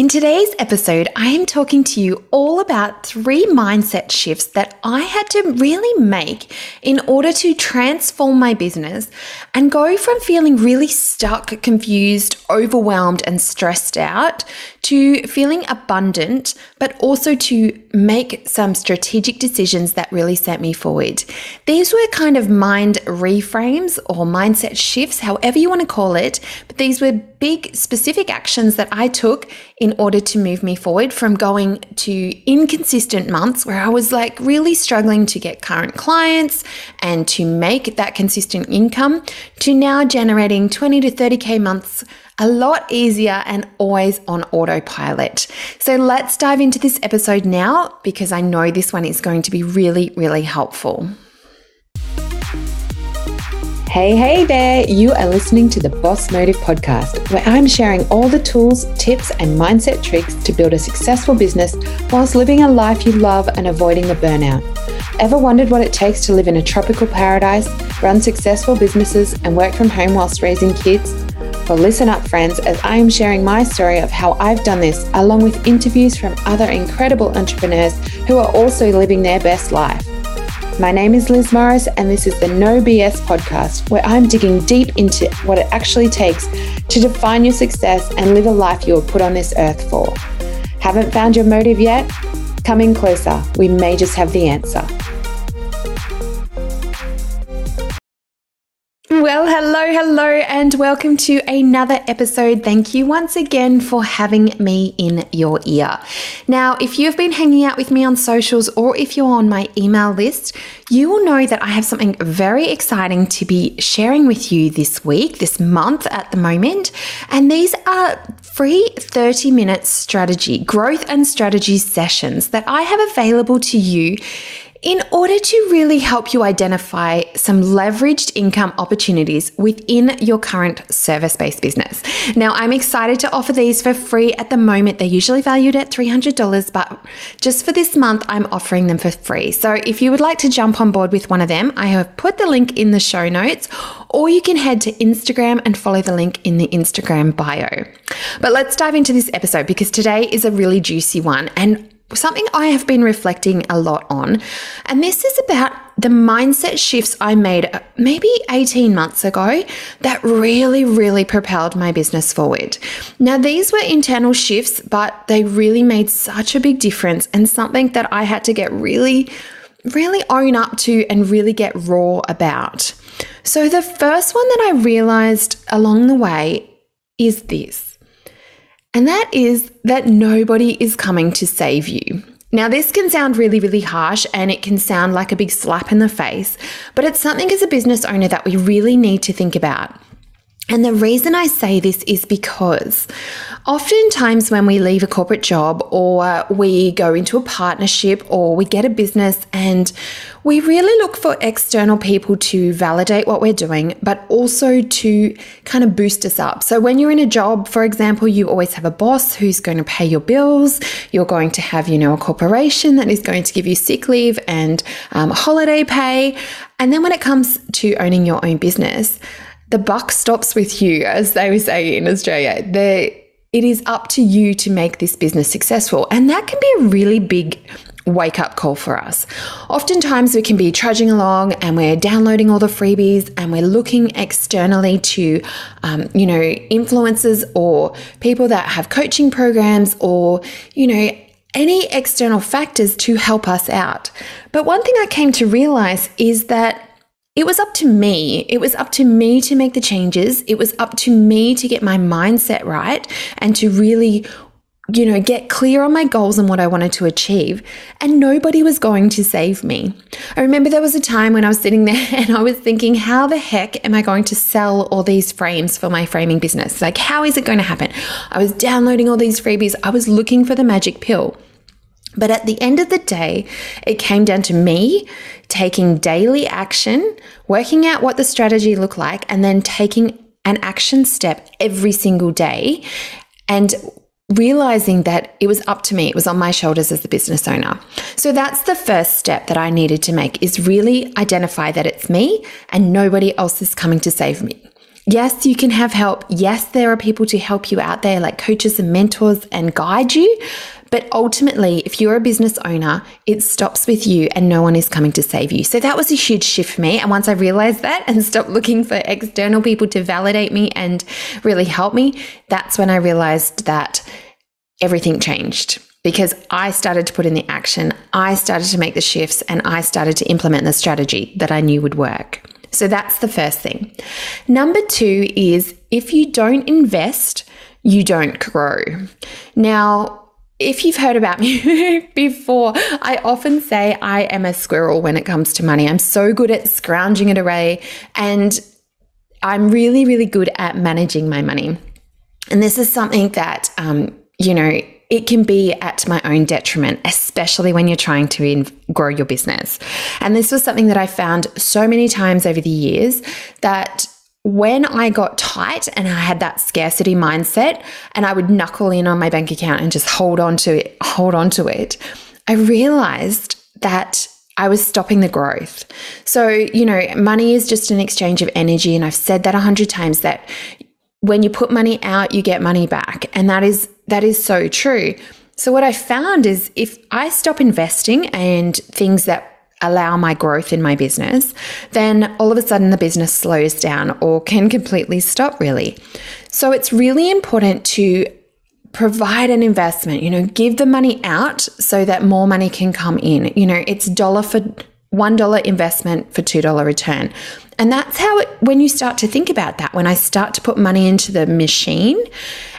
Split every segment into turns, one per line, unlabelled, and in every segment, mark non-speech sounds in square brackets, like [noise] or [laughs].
In today's episode, I am talking to you all about three mindset shifts that I had to really make in order to transform my business and go from feeling really stuck, confused, overwhelmed, and stressed out to feeling abundant, but also to make some strategic decisions that really set me forward. These were kind of mind reframes or mindset shifts, however you want to call it, but these were big specific actions that I took in order to move me forward from going to inconsistent months where I was like really struggling to get current clients and to make that consistent income to now generating 20 to 30K months a lot easier and always on autopilot. So let's dive into this episode now because I know this one is going to be really, really helpful. Hey, hey there! You are listening to the Boss Motive podcast, where I'm sharing all the tools, tips, and mindset tricks to build a successful business whilst living a life you love and avoiding the burnout. Ever wondered what it takes to live in a tropical paradise, run successful businesses, and work from home whilst raising kids? Well, listen up, friends, as I am sharing my story of how I've done this, along with interviews from other incredible entrepreneurs who are also living their best life. My name is Liz Morris, and this is the No BS podcast, where I'm digging deep into what it actually takes to define your success and live a life you were put on this earth for. Haven't found your motive yet? Come in closer. We may just have the answer. Hello, and welcome to another episode. Thank you once again for having me in your ear. Now, if you've been hanging out with me on socials or if you're on my email list, you will know that I have something very exciting to be sharing with you this week, this month at the moment. And these are free 30 minute strategy, growth and strategy sessions that I have available to you in order to really help you identify some leveraged income opportunities within your current service based business. Now, I'm excited to offer these for free at the moment. They're usually valued at $300, but just for this month, I'm offering them for free. So if you would like to jump on board with one of them, I have put the link in the show notes, or you can head to Instagram and follow the link in the Instagram bio. But let's dive into this episode because today is a really juicy one. And something I have been reflecting a lot on. And this is about the mindset shifts I made uh, maybe 18 months ago that really, really propelled my business forward. Now, these were internal shifts, but they really made such a big difference and something that I had to get really, really own up to and really get raw about. So, the first one that I realized along the way is this and that is that nobody is coming to save you. Now, this can sound really, really harsh and it can sound like a big slap in the face, but it's something as a business owner that we really need to think about. And the reason I say this is because oftentimes when we leave a corporate job or we go into a partnership or we get a business and we really look for external people to validate what we're doing, but also to kind of boost us up. So when you're in a job, for example, you always have a boss who's going to pay your bills. You're going to have, you know, a corporation that is going to give you sick leave and um, holiday pay. And then when it comes to owning your own business, the buck stops with you, as they would say in Australia. The, it is up to you to make this business successful. And that can be a really big wake up call for us. Oftentimes, we can be trudging along and we're downloading all the freebies and we're looking externally to, um, you know, influencers or people that have coaching programs or, you know, any external factors to help us out. But one thing I came to realize is that it was up to me. It was up to me to make the changes. It was up to me to get my mindset right and to really, you know, get clear on my goals and what I wanted to achieve. And nobody was going to save me. I remember there was a time when I was sitting [laughs] there and I was thinking, how the heck am I going to sell all these frames for my framing business? Like, how is it going to happen? I was downloading all these freebies. I was looking for the magic pill. But at the end of the day, it came down to me taking daily action, working out what the strategy looked like, and then taking an action step every single day and realizing that it was up to me it was on my shoulders as the business owner so that's the first step that i needed to make is really identify that it's me and nobody else is coming to save me Yes, you can have help. Yes, there are people to help you out there, like coaches and mentors, and guide you. But ultimately, if you're a business owner, it stops with you and no one is coming to save you. So that was a huge shift for me. And once I realized that and [laughs] stopped looking for external people to validate me and really help me, that's when I realized that everything changed because I started to put in the action, I started to make the shifts, and I started to implement the strategy that I knew would work. So that's the first thing. Number two is if you don't invest, you don't grow. Now, if you've heard about me [laughs] before, I often say I am a squirrel when it comes to money. I'm so good at scrounging it away and I'm really, really good at managing my money. And this is something that, um, you know, it can be at my own detriment, especially when you're trying to in- grow your business. And this was something that I found so many times over the years that when I got tight and I had that scarcity mindset and I would knuckle in on my bank account and just hold on to it, hold on to it, I realized that I was stopping the growth. So, you know, money is just an exchange of energy. And I've said that a hundred times that when you put money out, you get money back. And that is, that is so true. So what I found is if I stop investing and things that allow my growth in my business, then all of a sudden the business slows down or can completely stop, really. So it's really important to provide an investment, you know, give the money out so that more money can come in. You know, it's dollar for $1 investment for $2 return. And that's how it, when you start to think about that, when I start to put money into the machine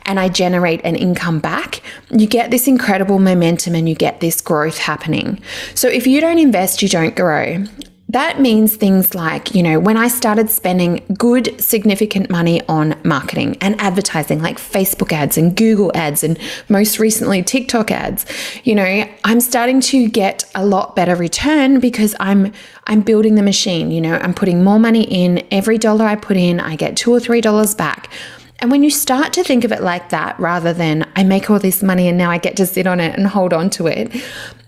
and I generate an income back, you get this incredible momentum and you get this growth happening. So if you don't invest, you don't grow. That means things like, you know, when I started spending good, significant money on marketing and advertising, like Facebook ads and Google ads, and most recently TikTok ads, you know, I'm starting to get a lot better return because I'm I'm building the machine, you know, I'm putting more money in. Every dollar I put in, I get two or three dollars back. And when you start to think of it like that, rather than I make all this money and now I get to sit on it and hold on to it,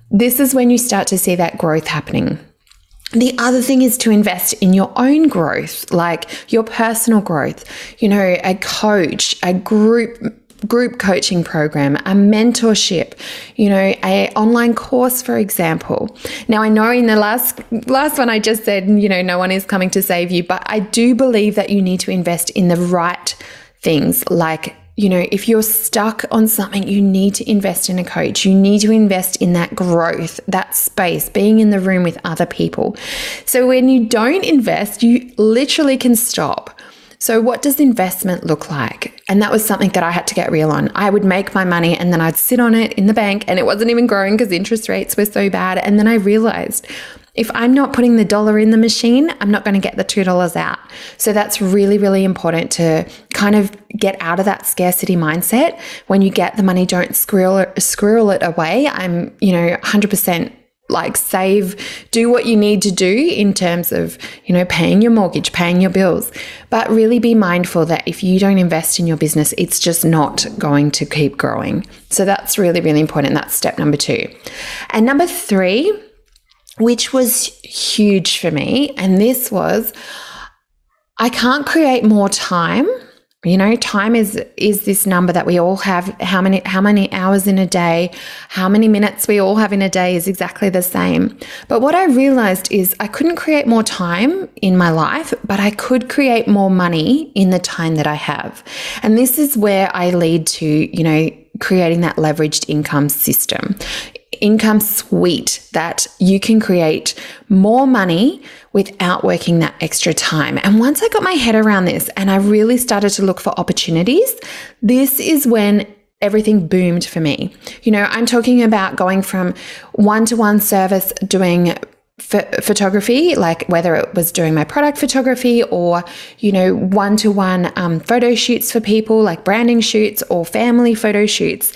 this is when you start to see that growth happening. The other thing is to invest in your own growth, like your personal growth, you know, a coach, a group group coaching program, a mentorship, you know, a online course for example. Now I know in the last last one I just said, you know, no one is coming to save you, but I do believe that you need to invest in the right things like you know, if you're stuck on something, you need to invest in a coach. You need to invest in that growth, that space, being in the room with other people. So when you don't invest, you literally can stop. So, what does investment look like? And that was something that I had to get real on. I would make my money and then I'd sit on it in the bank and it wasn't even growing because interest rates were so bad. And then I realized if I'm not putting the dollar in the machine, I'm not going to get the $2 out. So that's really, really important to kind of get out of that scarcity mindset. When you get the money, don't squirrel, squirrel it away. I'm, you know, 100% like save do what you need to do in terms of you know paying your mortgage paying your bills but really be mindful that if you don't invest in your business it's just not going to keep growing so that's really really important that's step number 2 and number 3 which was huge for me. And this was I can't create more time. You know, time is is this number that we all have. How many how many hours in a day, how many minutes we all have in a day is exactly the same. But what I realized is I couldn't create more time in my life, but I could create more money in the time that I have. And this is where I lead to, you know, creating that leveraged income system income suite that you can create more money without working that extra time. And once I got my head around this and I really started to look for opportunities, this is when everything boomed for me. You know, I'm talking about going from one to one service doing photography, like whether it was doing my product photography or, you know, one to one photo shoots for people, like branding shoots or family photo shoots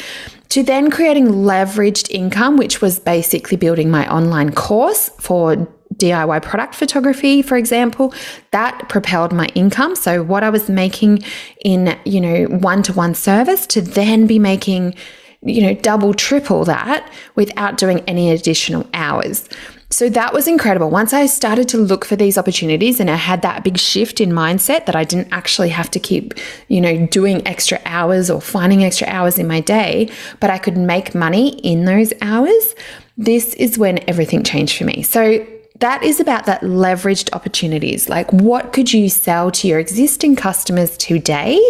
to then creating leveraged income, which was basically building my online course for DIY product photography, for example, that propelled my income. So what I was making in, you know, one-to-one service to then be making, you know, double, triple that without doing any additional hours. So that was incredible. Once I started to look for these opportunities and I had that big shift in mindset that I didn't actually have to keep, you know, doing extra hours or finding extra hours in my day, but I could make money in those hours, this is when everything changed for me. So that is about that leveraged opportunities. Like, what could you sell to your existing customers today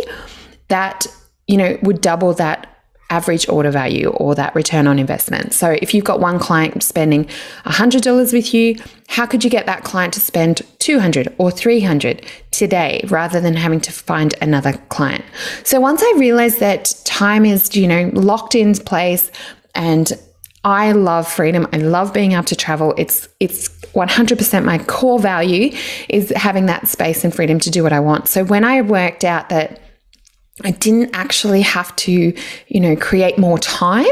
that, you know, would double that average order value or that return on investment. So if you've got one client spending $100 with you, how could you get that client to spend 200 or 300 today rather than having to find another client? So once I realized that time is, you know, locked in place and I love freedom. I love being able to travel. It's it's 100% my core value is having that space and freedom to do what I want. So when I worked out that I didn't actually have to, you know, create more time,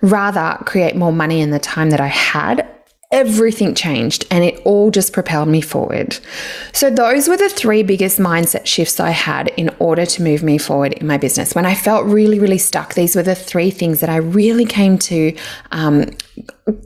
rather create more money in the time that I had everything changed and it all just propelled me forward. So, those were the three biggest mindset shifts I had in order to move me forward in my business. When I felt really, really stuck, these were the three things that I really came to um,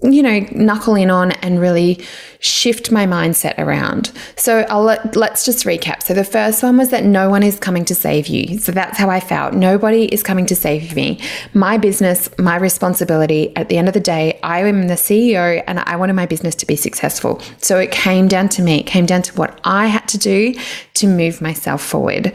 you know, knuckle in on and really shift my mindset around. So I'll let, let's just recap. So the first one was that no one is coming to save you. So that's how I felt. Nobody is coming to save me. My business, my responsibility. At the end of the day, I am the CEO and I wanted my business to be successful. So it came down to me. It came down to what I had to do to move myself forward.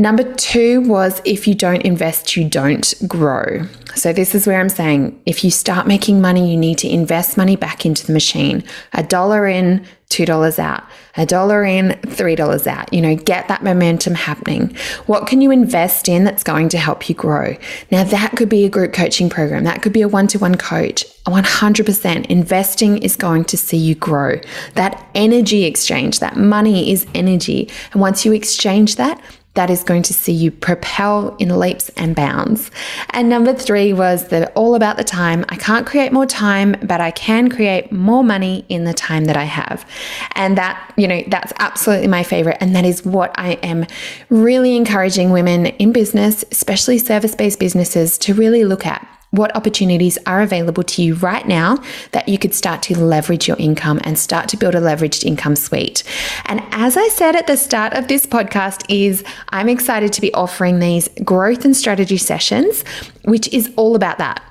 Number two was if you don't invest, you don't grow. So, this is where I'm saying if you start making money, you need to invest money back into the machine. A dollar in, $2 out. A dollar in, $3 out. You know, get that momentum happening. What can you invest in that's going to help you grow? Now, that could be a group coaching program, that could be a one to one coach. 100% investing is going to see you grow. That energy exchange, that money is energy. And once you exchange that, that is going to see you propel in leaps and bounds. And number three was the all about the time. I can't create more time, but I can create more money in the time that I have. And that, you know, that's absolutely my favorite. And that is what I am really encouraging women in business, especially service based businesses, to really look at what opportunities are available to you right now that you could start to leverage your income and start to build a leveraged income suite. And as I said at the start of this podcast is I'm excited to be offering these growth and strategy sessions, which is all about that.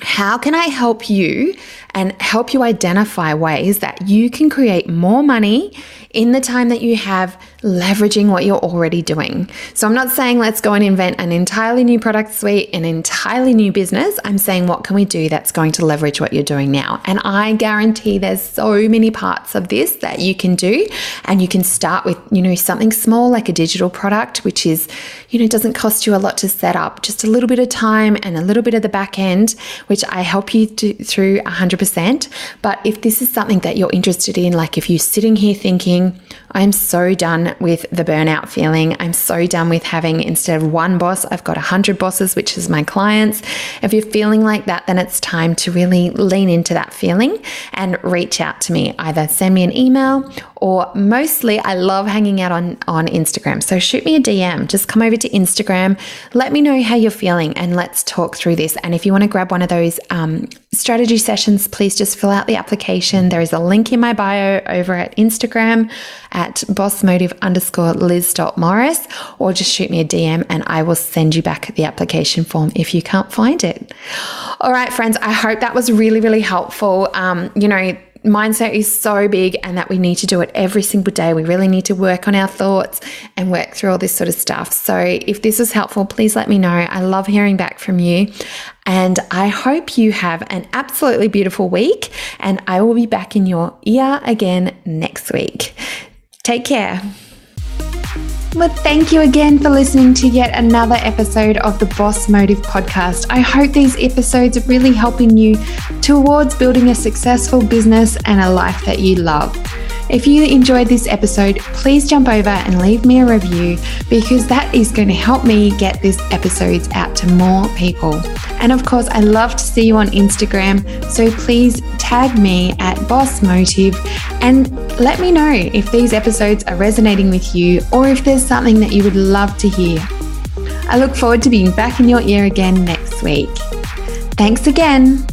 How can I help you and help you identify ways that you can create more money in the time that you have leveraging what you're already doing. So I'm not saying let's go and invent an entirely new product suite, an entirely new business. I'm saying what can we do that's going to leverage what you're doing now? And I guarantee there's so many parts of this that you can do and you can start with, you know, something small like a digital product which is, you know, doesn't cost you a lot to set up, just a little bit of time and a little bit of the back end which I help you do through 100%. But if this is something that you're interested in like if you're sitting here thinking, I'm so done with the burnout feeling. I'm so done with having instead of one boss, I've got a hundred bosses, which is my clients. If you're feeling like that, then it's time to really lean into that feeling and reach out to me. Either send me an email or mostly I love hanging out on, on Instagram. So shoot me a DM. Just come over to Instagram. Let me know how you're feeling and let's talk through this. And if you want to grab one of those um, strategy sessions, please just fill out the application. There is a link in my bio over at Instagram at bossmotive underscore liz.morris or just shoot me a DM and I will send you back the application form if you can't find it. All right, friends, I hope that was really, really helpful. Um, you know, mindset is so big and that we need to do it every single day. We really need to work on our thoughts and work through all this sort of stuff. So, if this was helpful, please let me know. I love hearing back from you. And I hope you have an absolutely beautiful week. And I will be back in your ear again next week. Take care. Well, thank you again for listening to yet another episode of the Boss Motive podcast. I hope these episodes are really helping you towards building a successful business and a life that you love. If you enjoyed this episode, please jump over and leave me a review because that is going to help me get these episodes out to more people. And of course, I love to see you on Instagram, so please tag me at Boss Motive and let me know if these episodes are resonating with you or if there's something that you would love to hear. I look forward to being back in your ear again next week. Thanks again.